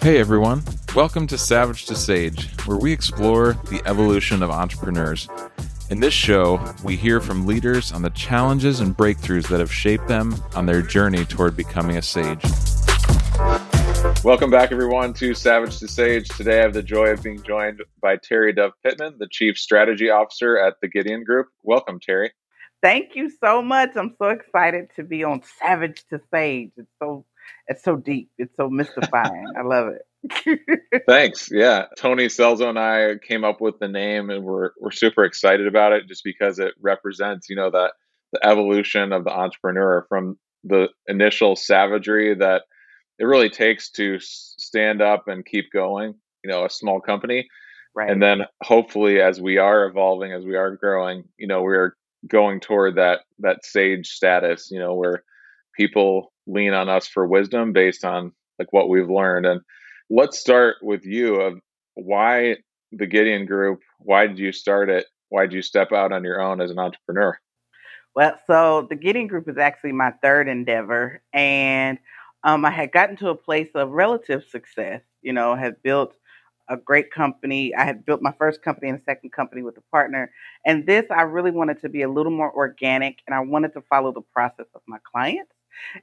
Hey everyone, welcome to Savage to Sage, where we explore the evolution of entrepreneurs. In this show, we hear from leaders on the challenges and breakthroughs that have shaped them on their journey toward becoming a sage. Welcome back, everyone, to Savage to Sage. Today, I have the joy of being joined by Terry Dove Pittman, the Chief Strategy Officer at the Gideon Group. Welcome, Terry. Thank you so much. I'm so excited to be on Savage to Sage. It's so it's so deep. It's so mystifying. I love it. Thanks. Yeah. Tony Celzo and I came up with the name and we're we're super excited about it just because it represents, you know, that the evolution of the entrepreneur from the initial savagery that it really takes to stand up and keep going, you know, a small company. Right. And then hopefully as we are evolving, as we are growing, you know, we're going toward that that sage status, you know, where people lean on us for wisdom based on like what we've learned. And let's start with you of why the Gideon Group, why did you start it? Why did you step out on your own as an entrepreneur? Well, so the Gideon Group is actually my third endeavor, and um, I had gotten to a place of relative success. You know, had built a great company. I had built my first company and second company with a partner. And this, I really wanted to be a little more organic and I wanted to follow the process of my clients.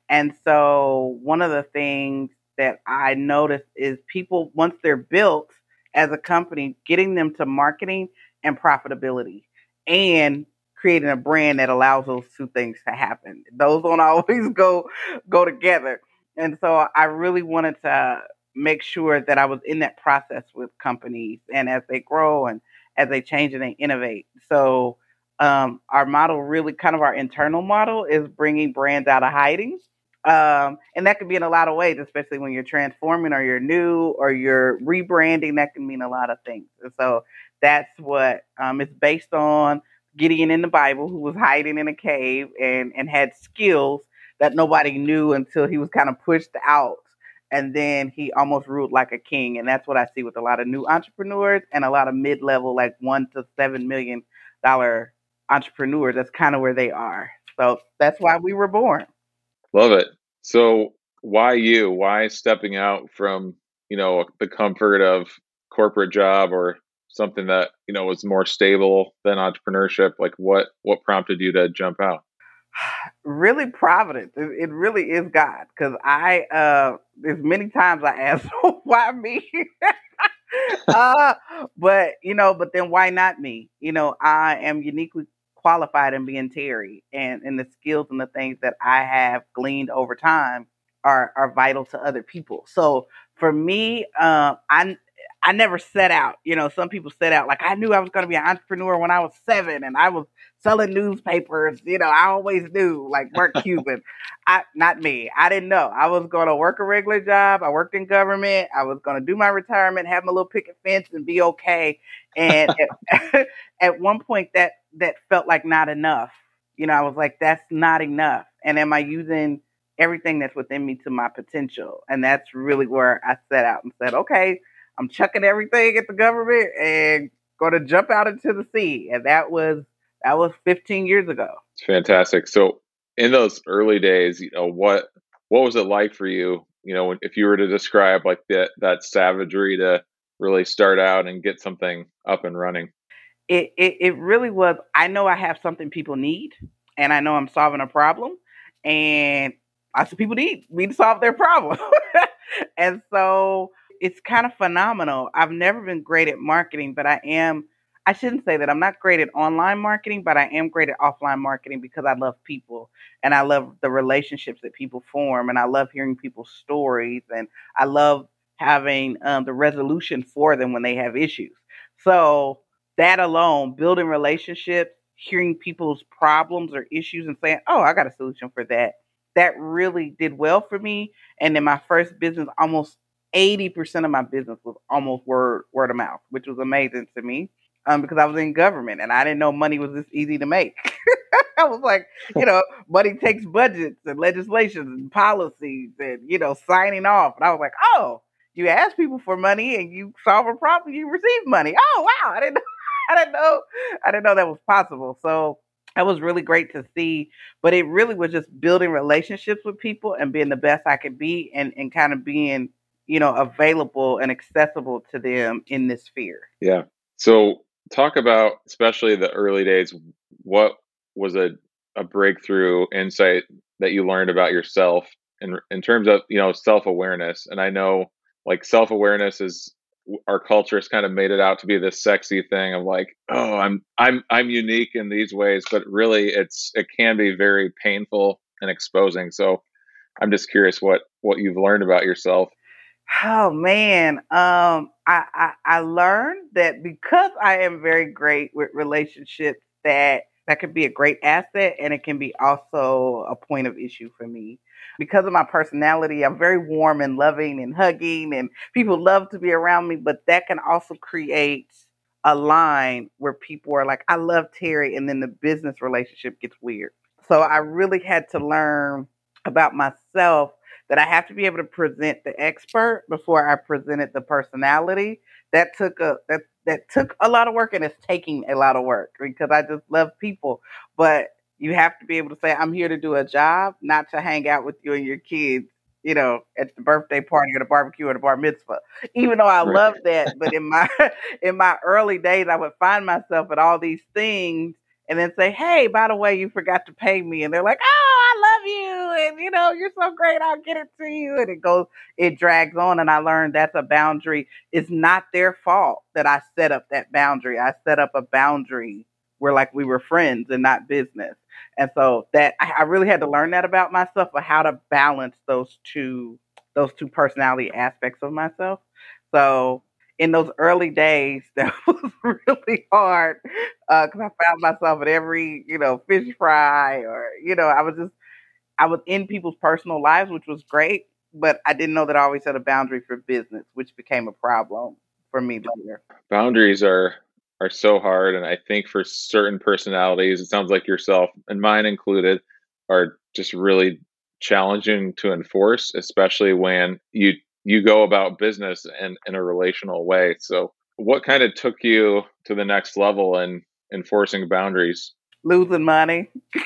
And so, one of the things that I noticed is people, once they're built as a company, getting them to marketing and profitability and creating a brand that allows those two things to happen. Those don't always go go together. And so I really wanted to make sure that I was in that process with companies and as they grow and as they change and they innovate. So um, our model really kind of our internal model is bringing brands out of hiding. Um, and that can be in a lot of ways, especially when you're transforming or you're new or you're rebranding. That can mean a lot of things. And so that's what um, it's based on. Gideon in the Bible, who was hiding in a cave and, and had skills that nobody knew until he was kind of pushed out. And then he almost ruled like a king. And that's what I see with a lot of new entrepreneurs and a lot of mid level, like one to seven million dollar entrepreneurs. That's kind of where they are. So that's why we were born. Love it. So why you? Why stepping out from, you know, the comfort of corporate job or something that, you know, was more stable than entrepreneurship? Like what what prompted you to jump out? Really providence. It, it really is God. Because I, uh, there's many times I ask, why me? uh, but you know, but then why not me? You know, I am uniquely qualified in being Terry, and and the skills and the things that I have gleaned over time are are vital to other people. So for me, uh, I I never set out. You know, some people set out like I knew I was going to be an entrepreneur when I was seven, and I was selling newspapers. You know, I always knew like Mark Cuban. I not me. I didn't know. I was going to work a regular job. I worked in government. I was going to do my retirement, have my little picket fence, and be okay. And at, at one point, that that felt like not enough. You know, I was like, that's not enough. And am I using everything that's within me to my potential? And that's really where I set out and said, okay I'm chucking everything at the government and going to jump out into the sea. And that was that was 15 years ago. It's fantastic. So in those early days, you know what what was it like for you? You know, if you were to describe like that that savagery to really start out and get something up and running. It, it it really was. I know I have something people need, and I know I'm solving a problem, and I said people need me to solve their problem, and so it's kind of phenomenal. I've never been great at marketing, but I am. I shouldn't say that I'm not great at online marketing, but I am great at offline marketing because I love people and I love the relationships that people form, and I love hearing people's stories, and I love having um, the resolution for them when they have issues. So that alone, building relationships, hearing people's problems or issues, and saying, "Oh, I got a solution for that." That really did well for me. And in my first business, almost 80% of my business was almost word word of mouth, which was amazing to me. Um, because I was in government and I didn't know money was this easy to make. I was like, you know, money takes budgets and legislations and policies and, you know, signing off. And I was like, oh, you ask people for money and you solve a problem, you receive money. Oh wow, I didn't know I didn't know I didn't know that was possible. So that was really great to see. But it really was just building relationships with people and being the best I could be and, and kind of being, you know, available and accessible to them in this sphere. Yeah. So talk about especially the early days, what was a, a breakthrough insight that you learned about yourself in in terms of, you know, self awareness. And I know like self awareness is our culture has kind of made it out to be this sexy thing of like, oh, I'm I'm I'm unique in these ways, but really it's it can be very painful and exposing. So I'm just curious what what you've learned about yourself. Oh man, um, I, I I learned that because I am very great with relationships, that that could be a great asset, and it can be also a point of issue for me because of my personality, I'm very warm and loving and hugging, and people love to be around me. But that can also create a line where people are like, I love Terry, and then the business relationship gets weird. So I really had to learn about myself that I have to be able to present the expert before I presented the personality. That took a that that took a lot of work and it's taking a lot of work because I just love people. But you have to be able to say, I'm here to do a job, not to hang out with you and your kids, you know, at the birthday party or the barbecue or the bar mitzvah. Even though I right. love that, but in my in my early days I would find myself at all these things and then say, Hey, by the way, you forgot to pay me. And they're like, Oh, I love. You know, you're so great, I'll get it to you. And it goes, it drags on. And I learned that's a boundary. It's not their fault that I set up that boundary. I set up a boundary where like we were friends and not business. And so that I, I really had to learn that about myself, but how to balance those two those two personality aspects of myself. So in those early days, that was really hard because uh, I found myself at every you know fish fry or you know I was just I was in people's personal lives, which was great, but I didn't know that I always had a boundary for business, which became a problem for me later. Boundaries are are so hard. And I think for certain personalities, it sounds like yourself and mine included, are just really challenging to enforce, especially when you you go about business in, in a relational way. So what kind of took you to the next level in enforcing boundaries? Losing money.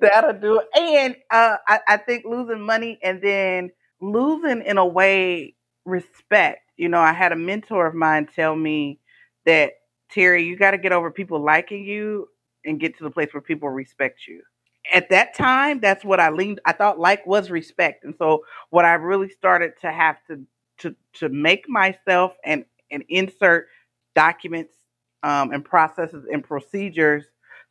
That'll do. And uh, I, I think losing money and then losing in a way respect you know, I had a mentor of mine tell me that Terry, you got to get over people liking you and get to the place where people respect you. At that time, that's what I leaned. I thought like was respect, and so what I really started to have to to to make myself and and insert documents um, and processes and procedures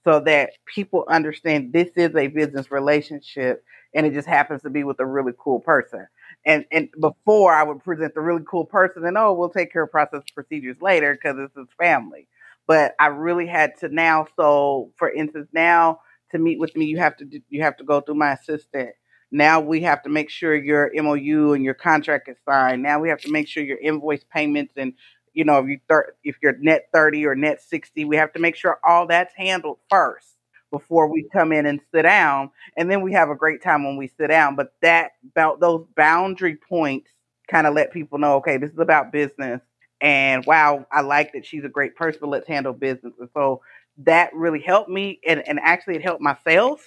so that people understand this is a business relationship and it just happens to be with a really cool person and and before I would present the really cool person and oh we'll take care of process procedures later because it's his family. But I really had to now. So for instance, now to meet with me, you have to you have to go through my assistant. Now we have to make sure your MOU and your contract is signed. Now we have to make sure your invoice payments and you know if you thir- if you're net thirty or net sixty, we have to make sure all that's handled first before we come in and sit down. And then we have a great time when we sit down. But that about those boundary points kind of let people know, okay, this is about business. And wow, I like that she's a great person, but let's handle business. And so that really helped me. And, and actually, it helped my sales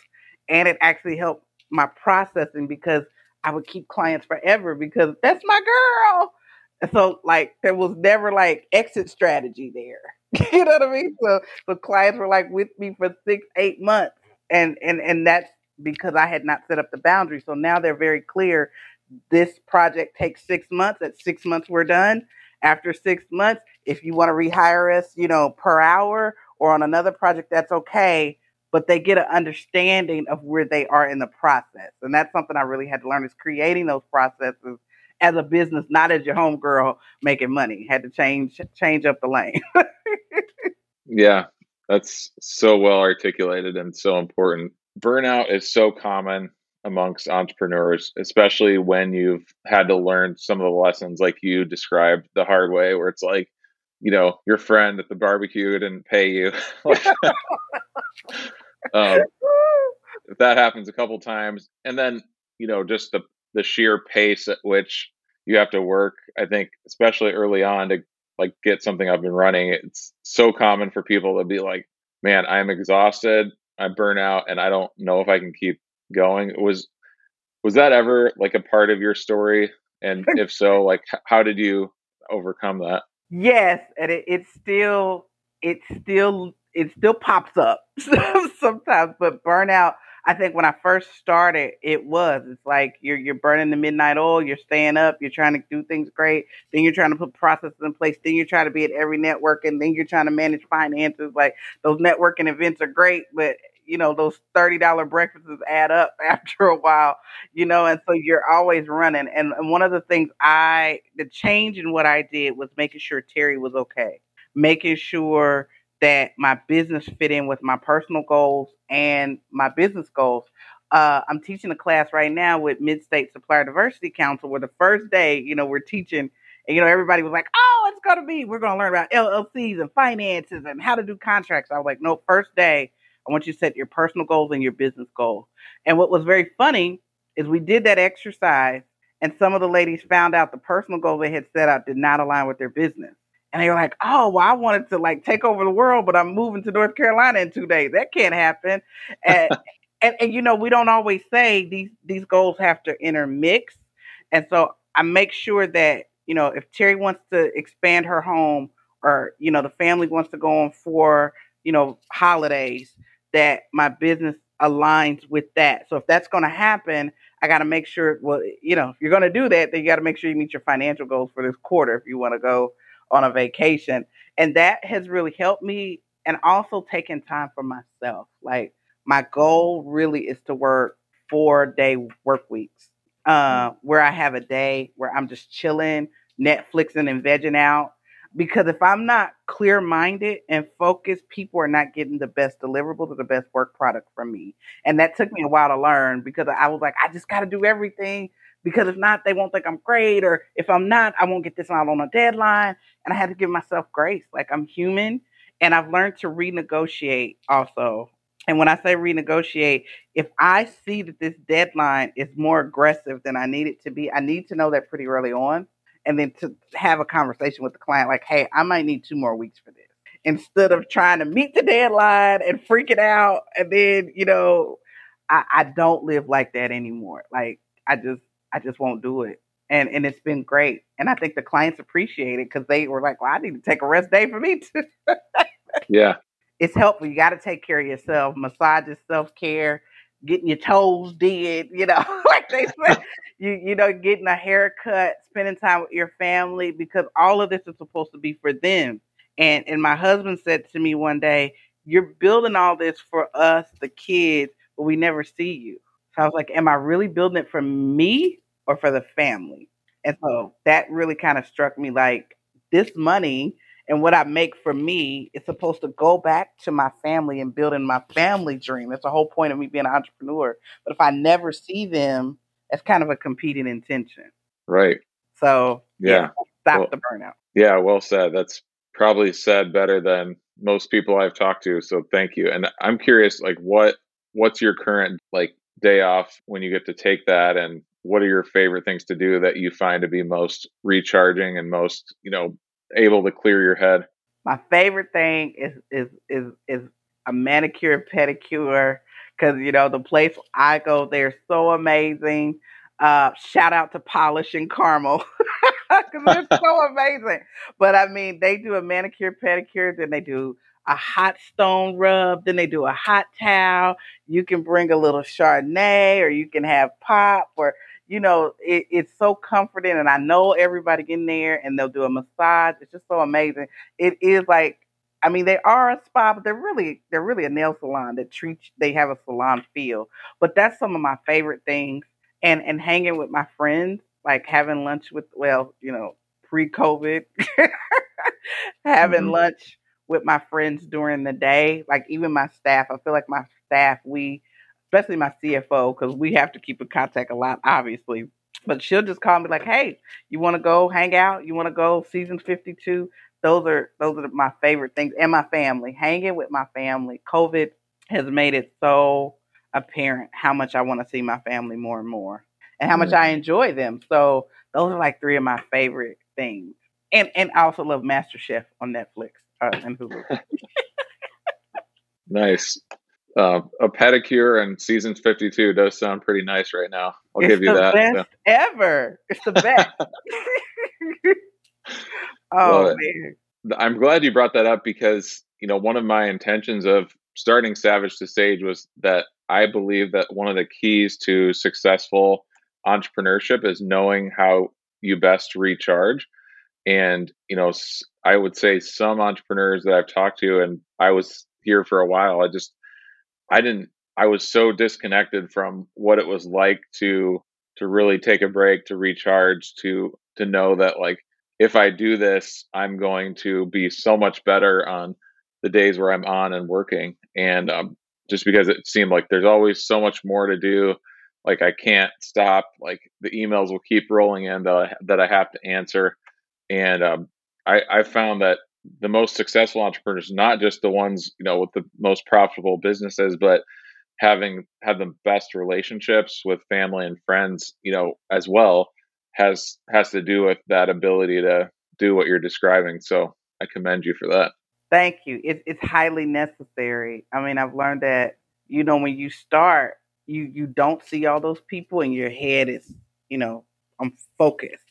and it actually helped my processing because I would keep clients forever because that's my girl. So, like, there was never like exit strategy there. you know what I mean? So so clients were like with me for six, eight months. And and and that's because I had not set up the boundary. So now they're very clear. This project takes six months. At six months, we're done. After six months, if you want to rehire us, you know, per hour or on another project, that's okay. But they get an understanding of where they are in the process. And that's something I really had to learn is creating those processes as a business, not as your homegirl making money. Had to change change up the lane. yeah, that's so well articulated and so important. Burnout is so common amongst entrepreneurs, especially when you've had to learn some of the lessons like you described the hard way, where it's like, you know, your friend at the barbecue didn't pay you. um, if that happens a couple times, and then you know, just the the sheer pace at which you have to work. I think, especially early on, to like get something up and running. It's so common for people to be like, man, I'm exhausted, I burn out, and I don't know if I can keep going. Was was that ever like a part of your story? And if so, like how did you overcome that? Yes, and it, it still it still it still pops up sometimes, but burnout I think when I first started, it was. It's like you're you're burning the midnight oil, you're staying up, you're trying to do things great, then you're trying to put processes in place, then you're trying to be at every network, and then you're trying to manage finances. Like those networking events are great, but you know those thirty dollar breakfasts add up after a while, you know, and so you're always running. And, and one of the things I the change in what I did was making sure Terry was okay, making sure that my business fit in with my personal goals and my business goals. Uh, I'm teaching a class right now with Mid State Supplier Diversity Council, where the first day, you know, we're teaching, and you know, everybody was like, "Oh, it's gonna be, we're gonna learn about LLCs and finances and how to do contracts." I was like, "No, first day, I want you to set your personal goals and your business goals." And what was very funny is we did that exercise, and some of the ladies found out the personal goals they had set out did not align with their business. And they were like, oh, well, I wanted to like take over the world, but I'm moving to North Carolina in two days. That can't happen. And, and, and, you know, we don't always say these, these goals have to intermix. And so I make sure that, you know, if Terry wants to expand her home or, you know, the family wants to go on for, you know, holidays, that my business aligns with that. So if that's going to happen, I got to make sure, well, you know, if you're going to do that, then you got to make sure you meet your financial goals for this quarter if you want to go on a vacation. And that has really helped me and also taking time for myself. Like my goal really is to work four day work weeks, uh, where I have a day where I'm just chilling, Netflixing and vegging out. Because if I'm not clear minded and focused, people are not getting the best deliverables or the best work product from me. And that took me a while to learn because I was like, I just got to do everything because if not, they won't think I'm great. Or if I'm not, I won't get this out on a deadline. And I had to give myself grace. Like I'm human and I've learned to renegotiate also. And when I say renegotiate, if I see that this deadline is more aggressive than I need it to be, I need to know that pretty early on. And then to have a conversation with the client, like, hey, I might need two more weeks for this. Instead of trying to meet the deadline and freaking out. And then, you know, I, I don't live like that anymore. Like, I just, I just won't do it. And and it's been great. And I think the clients appreciate it because they were like, Well, I need to take a rest day for me too. yeah. It's helpful. You gotta take care of yourself. Massage is self care, getting your toes did, you know, like they say. you you know, getting a haircut, spending time with your family, because all of this is supposed to be for them. And and my husband said to me one day, You're building all this for us, the kids, but we never see you. So I was like, Am I really building it for me or for the family. And so that really kind of struck me like this money and what I make for me is supposed to go back to my family and building my family dream. That's the whole point of me being an entrepreneur. But if I never see them, it's kind of a competing intention. Right. So yeah, yeah stop well, the burnout. Yeah, well said. That's probably said better than most people I've talked to. So thank you. And I'm curious, like what what's your current like day off when you get to take that and what are your favorite things to do that you find to be most recharging and most you know able to clear your head? My favorite thing is is is is a manicure and pedicure because you know the place i go they're so amazing. Uh, shout out to polish and caramel because they're so amazing. But i mean they do a manicure pedicure then they do a hot stone rub, then they do a hot towel. You can bring a little Chardonnay or you can have pop or you know, it, it's so comforting and I know everybody in there and they'll do a massage. It's just so amazing. It is like I mean, they are a spa, but they're really they're really a nail salon that treats they have a salon feel. But that's some of my favorite things. And and hanging with my friends, like having lunch with well, you know, pre COVID, having mm-hmm. lunch with my friends during the day. Like even my staff, I feel like my staff, we, especially my CFO, because we have to keep in contact a lot, obviously. But she'll just call me like, "Hey, you want to go hang out? You want to go season fifty two? Those are those are my favorite things, and my family. Hanging with my family. COVID has made it so apparent how much I want to see my family more and more, and how much mm-hmm. I enjoy them. So those are like three of my favorite things. And and I also love Master Chef on Netflix uh, and Hulu. Nice. Uh, a pedicure and seasons 52 does sound pretty nice right now. I'll it's give you the that. best so. ever. It's the best. oh man. I'm glad you brought that up because, you know, one of my intentions of starting Savage to Sage was that I believe that one of the keys to successful entrepreneurship is knowing how you best recharge. And, you know, I would say some entrepreneurs that I've talked to, and I was here for a while, I just, I didn't, I was so disconnected from what it was like to, to really take a break, to recharge, to, to know that like, if I do this, I'm going to be so much better on the days where I'm on and working. And um, just because it seemed like there's always so much more to do, like I can't stop. Like the emails will keep rolling in that I, that I have to answer. And um, I, I found that the most successful entrepreneurs, not just the ones you know with the most profitable businesses, but having had the best relationships with family and friends, you know, as well, has has to do with that ability to do what you're describing. So I commend you for that. Thank you. It's it's highly necessary. I mean, I've learned that you know when you start, you you don't see all those people, and your head is you know I'm focused,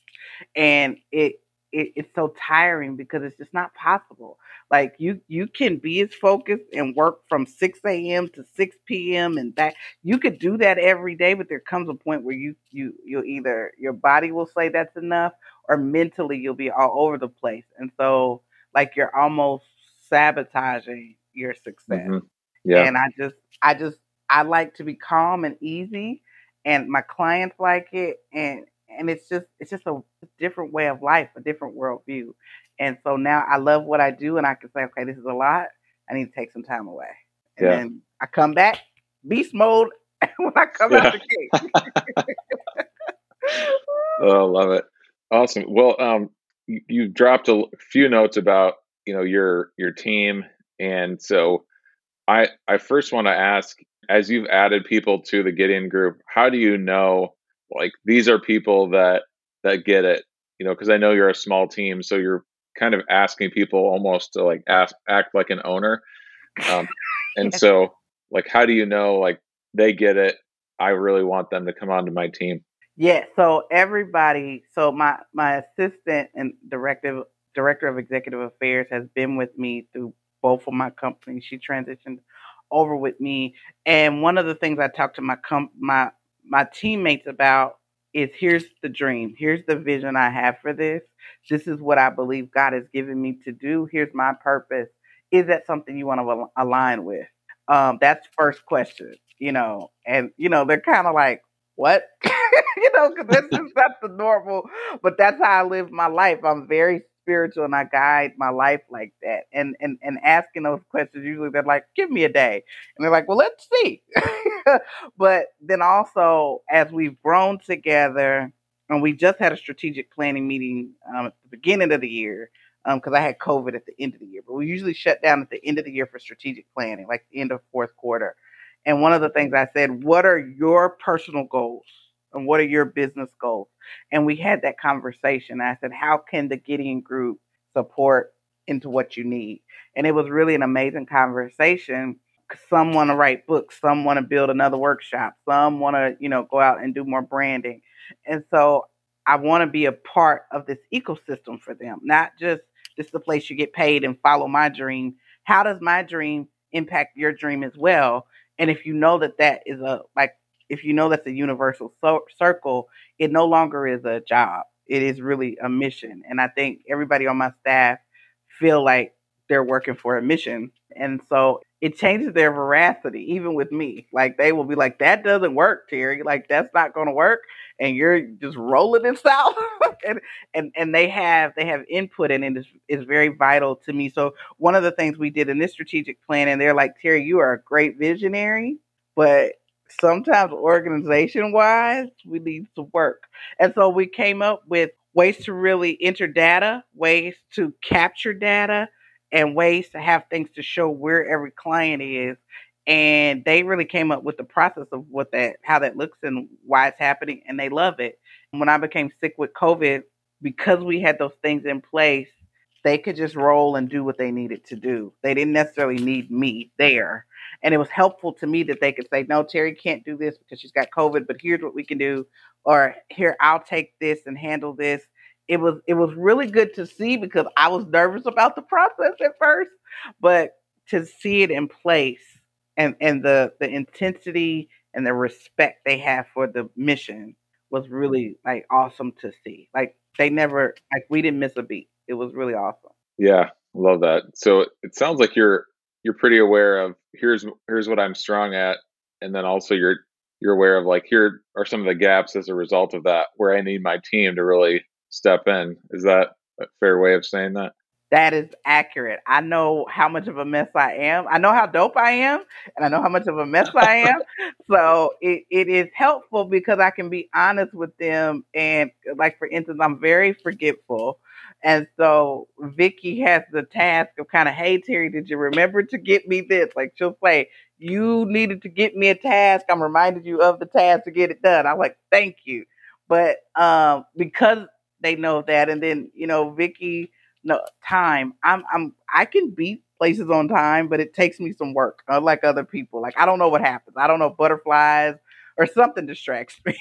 and it, it it's so tiring because it's just not possible. Like you you can be as focused and work from six a.m. to six p.m. and that you could do that every day, but there comes a point where you you you'll either your body will say that's enough, or mentally you'll be all over the place, and so like you're almost sabotaging your success. hmm Yeah. And I just, I just, I like to be calm and easy, and my clients like it, and and it's just, it's just a different way of life, a different worldview, and so now I love what I do, and I can say, okay, this is a lot. I need to take some time away, and Yeah. then I come back beast mode when I come out the gate. Oh, love it. Awesome. Well, um, you, you dropped a few notes about, you know, your your team, and so I I first want to ask, as you've added people to the Gideon group, how do you know like these are people that that get it? You know, because I know you're a small team, so you're kind of asking people almost to like ask, act like an owner. Um, and yes. so, like, how do you know like they get it? I really want them to come onto my team. Yeah, so everybody, so my my assistant and director director of executive affairs has been with me through both of my companies. She transitioned over with me, and one of the things I talked to my com- my my teammates about is here's the dream, here's the vision I have for this. This is what I believe God has given me to do. Here's my purpose. Is that something you want to al- align with? Um, that's first question, you know, and you know they're kind of like what? you know, because that's just not the normal, but that's how I live my life. I'm very spiritual and I guide my life like that. And and and asking those questions, usually they're like, give me a day. And they're like, well, let's see. but then also, as we've grown together, and we just had a strategic planning meeting um, at the beginning of the year, because I had COVID at the end of the year. But we usually shut down at the end of the year for strategic planning, like the end of fourth quarter. And one of the things I said, what are your personal goals? And what are your business goals? And we had that conversation. I said, how can the Gideon Group support into what you need? And it was really an amazing conversation. Some want to write books, some want to build another workshop, some want to, you know, go out and do more branding. And so I want to be a part of this ecosystem for them, not just this is the place you get paid and follow my dream. How does my dream impact your dream as well? And if you know that that is a like if you know that's a universal so- circle, it no longer is a job. It is really a mission. And I think everybody on my staff feel like they're working for a mission. And so it changes their veracity, even with me. Like they will be like, that doesn't work, Terry. Like that's not gonna work. And you're just rolling this out. and, and and they have they have input and it is is very vital to me. So one of the things we did in this strategic plan, and they're like, Terry, you are a great visionary, but sometimes organization wise, we need some work. And so we came up with ways to really enter data, ways to capture data, and ways to have things to show where every client is. And they really came up with the process of what that, how that looks and why it's happening, and they love it. When I became sick with COVID, because we had those things in place, they could just roll and do what they needed to do. They didn't necessarily need me there. And it was helpful to me that they could say, no, Terry can't do this because she's got COVID, but here's what we can do. Or here, I'll take this and handle this. It was it was really good to see because I was nervous about the process at first, but to see it in place and, and the, the intensity and the respect they have for the mission was really like awesome to see. Like they never like we didn't miss a beat. It was really awesome. Yeah, love that. So it sounds like you're you're pretty aware of here's here's what I'm strong at, and then also you're you're aware of like here are some of the gaps as a result of that where I need my team to really step in. Is that a fair way of saying that? That is accurate. I know how much of a mess I am. I know how dope I am, and I know how much of a mess I am. so it, it is helpful because I can be honest with them. And like for instance, I'm very forgetful. And so Vicky has the task of kind of, hey Terry, did you remember to get me this? Like she'll say, you needed to get me a task. I'm reminded you of the task to get it done. I'm like, thank you. But um, because they know that, and then you know, Vicky no time. I'm I'm I can beat places on time, but it takes me some work, unlike other people. Like I don't know what happens. I don't know butterflies or something distracts me.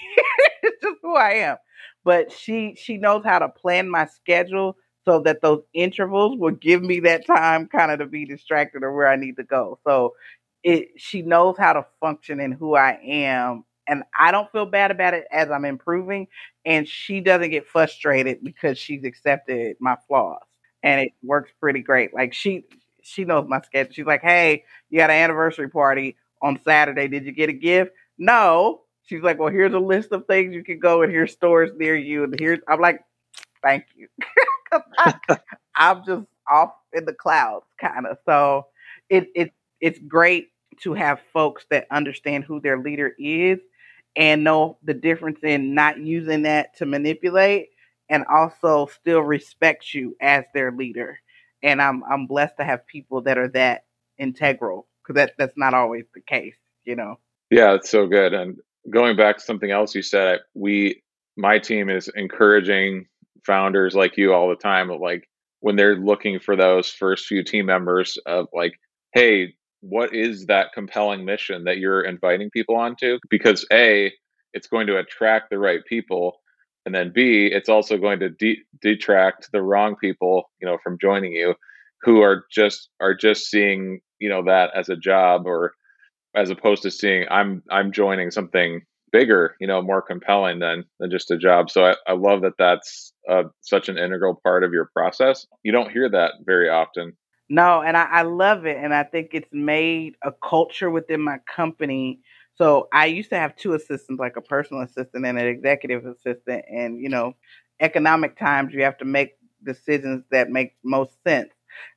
it's just who I am. But she she knows how to plan my schedule so that those intervals will give me that time kind of to be distracted or where I need to go. So it she knows how to function in who I am and I don't feel bad about it as I'm improving and she doesn't get frustrated because she's accepted my flaws and it works pretty great. Like she she knows my schedule. She's like, "Hey, you got an anniversary party on Saturday. Did you get a gift?" No. She's like, "Well, here's a list of things you can go and here's stores near you." And here's I'm like, "Thank you," I, I'm just off in the clouds, kind of. So it it it's great to have folks that understand who their leader is and know the difference in not using that to manipulate and also still respect you as their leader. And I'm I'm blessed to have people that are that integral because that that's not always the case, you know. Yeah, it's so good. And going back to something else you said, we my team is encouraging founders like you all the time of like when they're looking for those first few team members of like, hey, what is that compelling mission that you're inviting people onto? Because A, it's going to attract the right people and then b it's also going to de- detract the wrong people you know from joining you who are just are just seeing you know that as a job or as opposed to seeing i'm i'm joining something bigger you know more compelling than than just a job so i, I love that that's uh, such an integral part of your process you don't hear that very often no and I, I love it and i think it's made a culture within my company so I used to have two assistants, like a personal assistant and an executive assistant. And, you know, economic times, you have to make decisions that make most sense.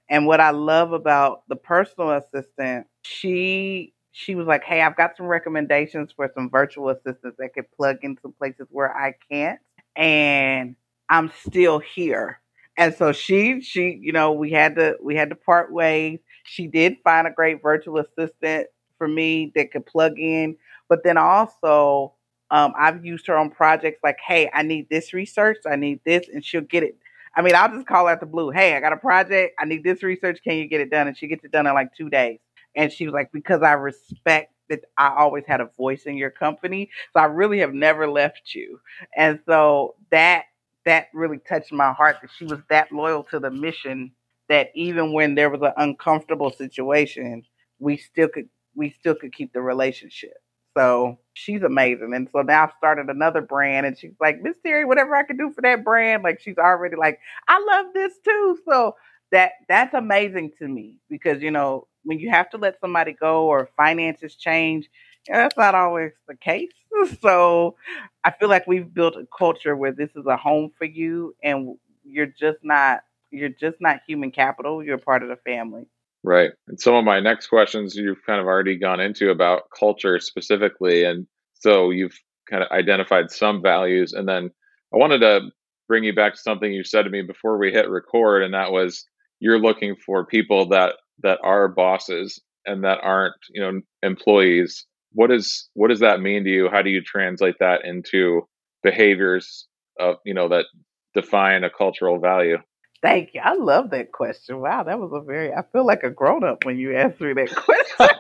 And what I love about the personal assistant, she she was like, "Hey, I've got some recommendations for some virtual assistants that could plug into places where I can't, and I'm still here." And so she she you know we had to we had to part ways. She did find a great virtual assistant for me that could plug in. But then also, um, I've used her on projects like, hey, I need this research, I need this, and she'll get it. I mean, I'll just call out the blue. Hey, I got a project. I need this research. Can you get it done? And she gets it done in like two days. And she was like, because I respect that I always had a voice in your company. So I really have never left you. And so that that really touched my heart that she was that loyal to the mission that even when there was an uncomfortable situation, we still could we still could keep the relationship. So she's amazing. And so now I've started another brand and she's like, Miss Terry, whatever I can do for that brand. Like she's already like, I love this too. So that that's amazing to me because, you know, when you have to let somebody go or finances change, that's not always the case. So I feel like we've built a culture where this is a home for you and you're just not you're just not human capital. You're part of the family. Right. And some of my next questions you've kind of already gone into about culture specifically. And so you've kind of identified some values. And then I wanted to bring you back to something you said to me before we hit record. And that was you're looking for people that, that are bosses and that aren't, you know, employees. What is, what does that mean to you? How do you translate that into behaviors of, you know, that define a cultural value? Thank you. I love that question. Wow, that was a very, I feel like a grown up when you asked me that question.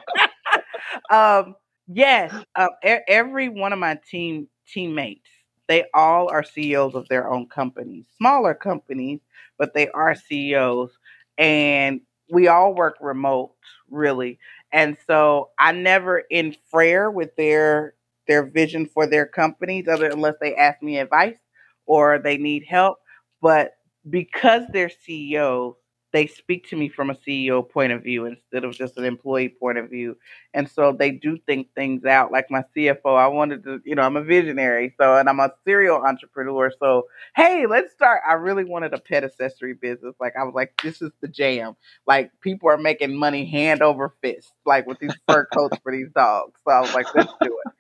um, yes, uh, every one of my team teammates, they all are CEOs of their own companies, smaller companies, but they are CEOs, and we all work remote, really. And so I never in frere with their their vision for their companies, other unless they ask me advice or they need help. But because they're CEOs, they speak to me from a CEO point of view instead of just an employee point of view. And so they do think things out. Like my CFO, I wanted to, you know, I'm a visionary. So, and I'm a serial entrepreneur. So, hey, let's start. I really wanted a pet accessory business. Like, I was like, this is the jam. Like, people are making money hand over fist, like with these fur coats for these dogs. So I was like, let's do it.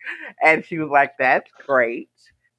And she was like, that's great.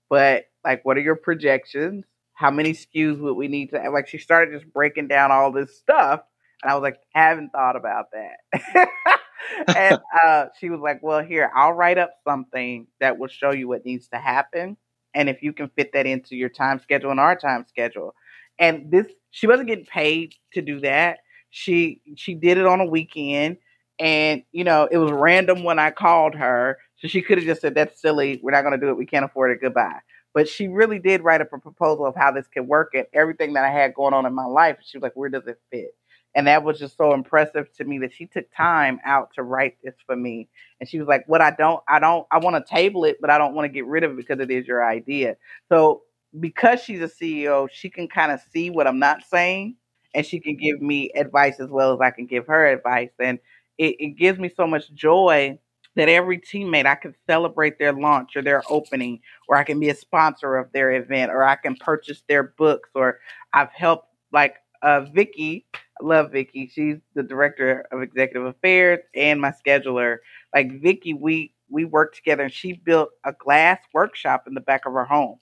But, like, what are your projections? How many SKUs would we need to have? Like she started just breaking down all this stuff. And I was like, haven't thought about that. and uh, she was like, well, here, I'll write up something that will show you what needs to happen. And if you can fit that into your time schedule and our time schedule. And this, she wasn't getting paid to do that. She she did it on a weekend, and you know it was random when I called her, so she could have just said, "That's silly. We're not going to do it. We can't afford it. Goodbye." But she really did write up a proposal of how this could work and everything that I had going on in my life. She was like, where does it fit? And that was just so impressive to me that she took time out to write this for me. And she was like, What I don't, I don't, I want to table it, but I don't want to get rid of it because it is your idea. So because she's a CEO, she can kind of see what I'm not saying and she can give me advice as well as I can give her advice. And it, it gives me so much joy that every teammate I can celebrate their launch or their opening, or I can be a sponsor of their event, or I can purchase their books, or I've helped like uh, Vicky. I love Vicky. She's the director of executive affairs and my scheduler. Like Vicky, we we worked together, and she built a glass workshop in the back of her home.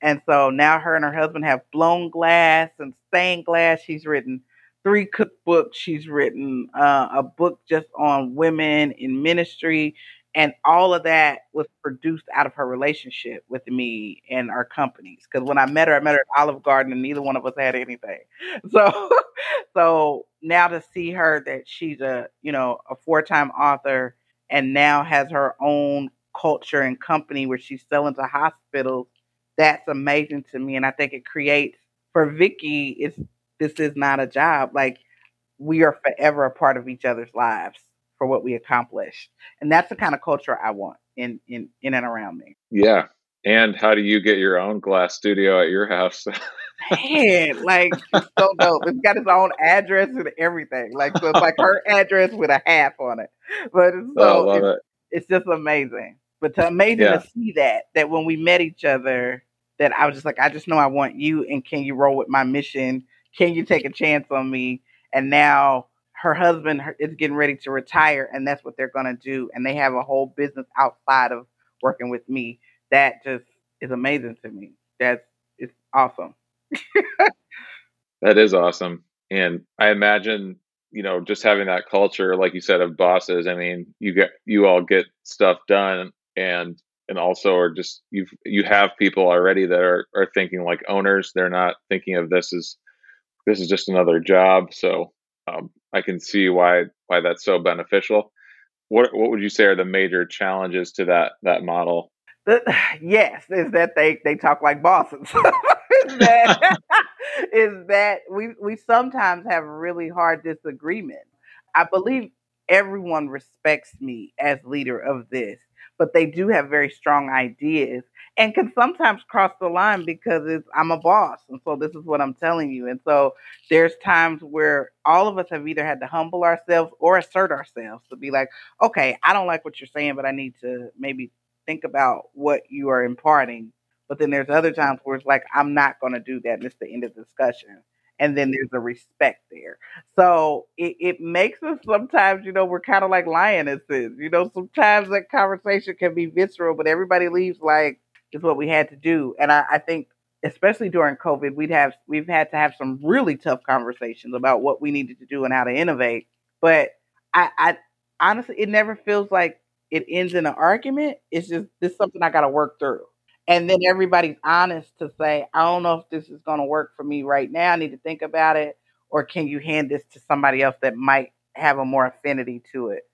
And so now her and her husband have blown glass and stained glass. She's written three cookbooks. She's written uh, a book just on women in ministry. And all of that was produced out of her relationship with me and our companies. Because when I met her, I met her at Olive Garden, and neither one of us had anything. So, so now to see her that she's a you know a four time author and now has her own culture and company where she's selling to hospitals, that's amazing to me. And I think it creates for Vicky, it's this is not a job. Like we are forever a part of each other's lives for what we accomplish. And that's the kind of culture I want in in in and around me. Yeah. And how do you get your own glass studio at your house? Man, like so dope. It's got its own address and everything. Like so it's like her address with a half on it. But it's oh, so oh, it's, it. it's, just amazing. But to amazing yeah. to see that that when we met each other, that I was just like, I just know I want you and can you roll with my mission can you take a chance on me? And now her husband is getting ready to retire, and that's what they're going to do. And they have a whole business outside of working with me. That just is amazing to me. That's it's awesome. that is awesome. And I imagine, you know, just having that culture, like you said, of bosses. I mean, you get you all get stuff done, and and also are just you've you have people already that are are thinking like owners. They're not thinking of this as this is just another job. So um, I can see why why that's so beneficial. What what would you say are the major challenges to that that model? Yes, is that they they talk like bosses. is, that, is that we we sometimes have really hard disagreements. I believe everyone respects me as leader of this, but they do have very strong ideas and can sometimes cross the line because it's I'm a boss, and so this is what I'm telling you. And so there's times where all of us have either had to humble ourselves or assert ourselves to be like, okay, I don't like what you're saying, but I need to maybe think about what you are imparting. But then there's other times where it's like, I'm not going to do that. And it's the end of the discussion. And then there's a respect there. So it, it makes us sometimes, you know, we're kind of like lionesses. You know, sometimes that conversation can be visceral, but everybody leaves like, is what we had to do. And I, I think especially during COVID, we'd have we've had to have some really tough conversations about what we needed to do and how to innovate. But I, I honestly, it never feels like it ends in an argument. It's just this something I got to work through. And then everybody's honest to say, I don't know if this is going to work for me right now. I need to think about it. Or can you hand this to somebody else that might have a more affinity to it?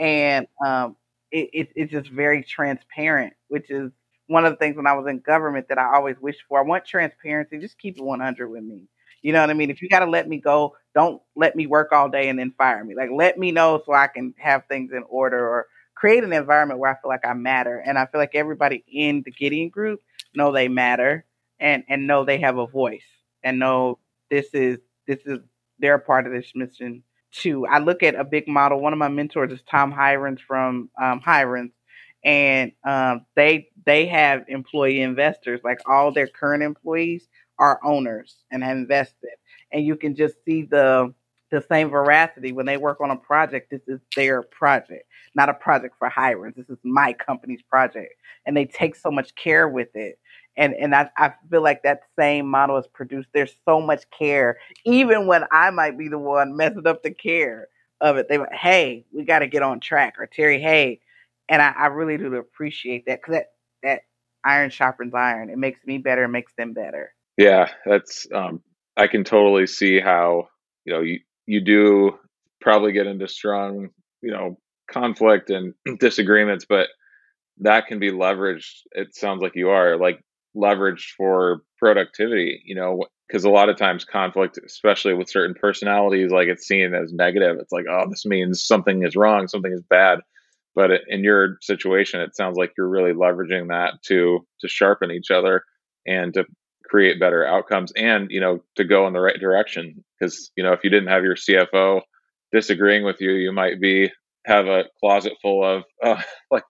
and um, it, it, it's just very transparent, which is one of the things when I was in government that I always wished for. I want transparency. Just keep it 100 with me. You know what I mean? If you got to let me go, don't let me work all day and then fire me. Like, let me know so I can have things in order or create an environment where I feel like I matter. And I feel like everybody in the Gideon group know they matter and, and know they have a voice and know this is, this is, they're a part of this mission too. I look at a big model. One of my mentors is Tom Hirons from um, Hirons and um, they they have employee investors. Like all their current employees are owners and have invested, and you can just see the the same veracity when they work on a project. This is their project, not a project for Hirons. This is my company's project, and they take so much care with it. And and I, I feel like that same model is produced. There's so much care, even when I might be the one messing up the care of it. They went, hey, we got to get on track, or Terry, hey, and I, I really do appreciate that because that that iron sharpens iron. It makes me better. It makes them better. Yeah, that's. Um, I can totally see how you know you you do probably get into strong you know conflict and disagreements, but that can be leveraged. It sounds like you are like leveraged for productivity. You know, because a lot of times conflict, especially with certain personalities, like it's seen as negative. It's like, oh, this means something is wrong, something is bad but in your situation it sounds like you're really leveraging that to to sharpen each other and to create better outcomes and you know to go in the right direction because you know if you didn't have your cfo disagreeing with you you might be have a closet full of uh, like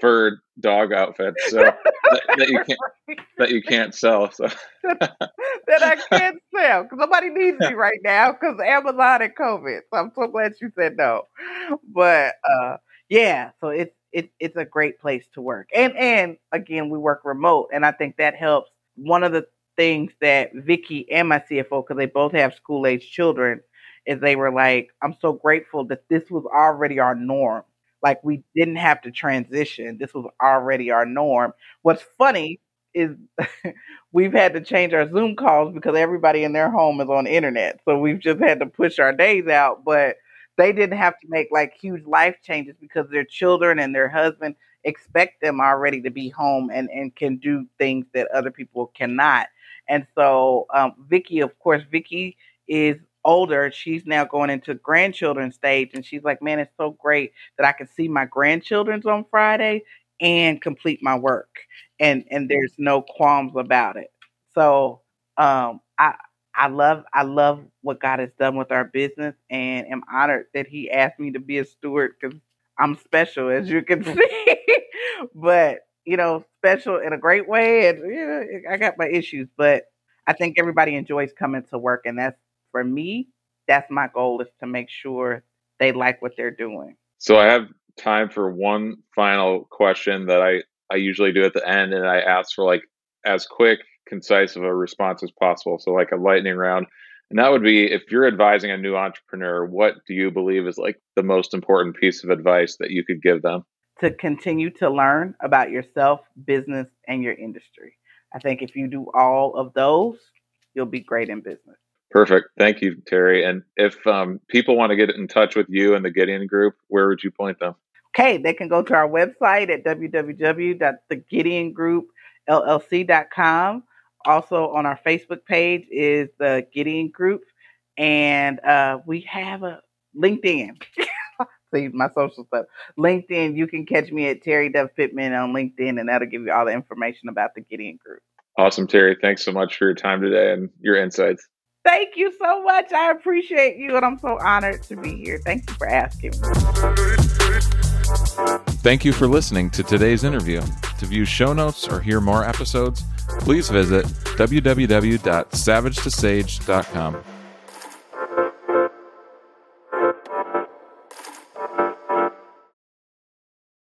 fur dog outfits so that, that, you can't that you can't sell so that i can't sell because nobody needs me right now because amazon and covid so i'm so glad you said no but uh yeah, so it's it, it's a great place to work. And and again, we work remote, and I think that helps. One of the things that Vicky and my CFO, because they both have school age children, is they were like, I'm so grateful that this was already our norm. Like we didn't have to transition. This was already our norm. What's funny is we've had to change our Zoom calls because everybody in their home is on internet. So we've just had to push our days out. But they didn't have to make like huge life changes because their children and their husband expect them already to be home and, and can do things that other people cannot. And so, um, Vicky, of course, Vicky is older. She's now going into grandchildren stage, and she's like, "Man, it's so great that I can see my grandchildren's on Friday and complete my work, and and there's no qualms about it." So, um, I I love I love what God has done with our business and am honored that he asked me to be a steward because I'm special as you can see. but, you know, special in a great way and you know, I got my issues, but I think everybody enjoys coming to work and that's for me, that's my goal is to make sure they like what they're doing. So I have time for one final question that I I usually do at the end and I ask for like as quick concise of a response as possible. So, like a lightning round. And that would be if you're advising a new entrepreneur, what do you believe is like the most important piece of advice that you could give them? To continue to learn about yourself, business, and your industry. I think if you do all of those, you'll be great in business. Perfect. Thank you, Terry. And if um, people want to get in touch with you and the Gideon Group, where would you point them? Okay, they can go to our website at www.thegideongroupllc.com also on our Facebook page is the Gideon Group, and uh, we have a LinkedIn. See my social stuff. LinkedIn, you can catch me at Terry Dove Pittman on LinkedIn, and that'll give you all the information about the Gideon Group. Awesome, Terry. Thanks so much for your time today and your insights. Thank you so much. I appreciate you, and I'm so honored to be here. Thank you for asking me. Thank you for listening to today's interview. To view show notes or hear more episodes, please visit www.savagetosage.com.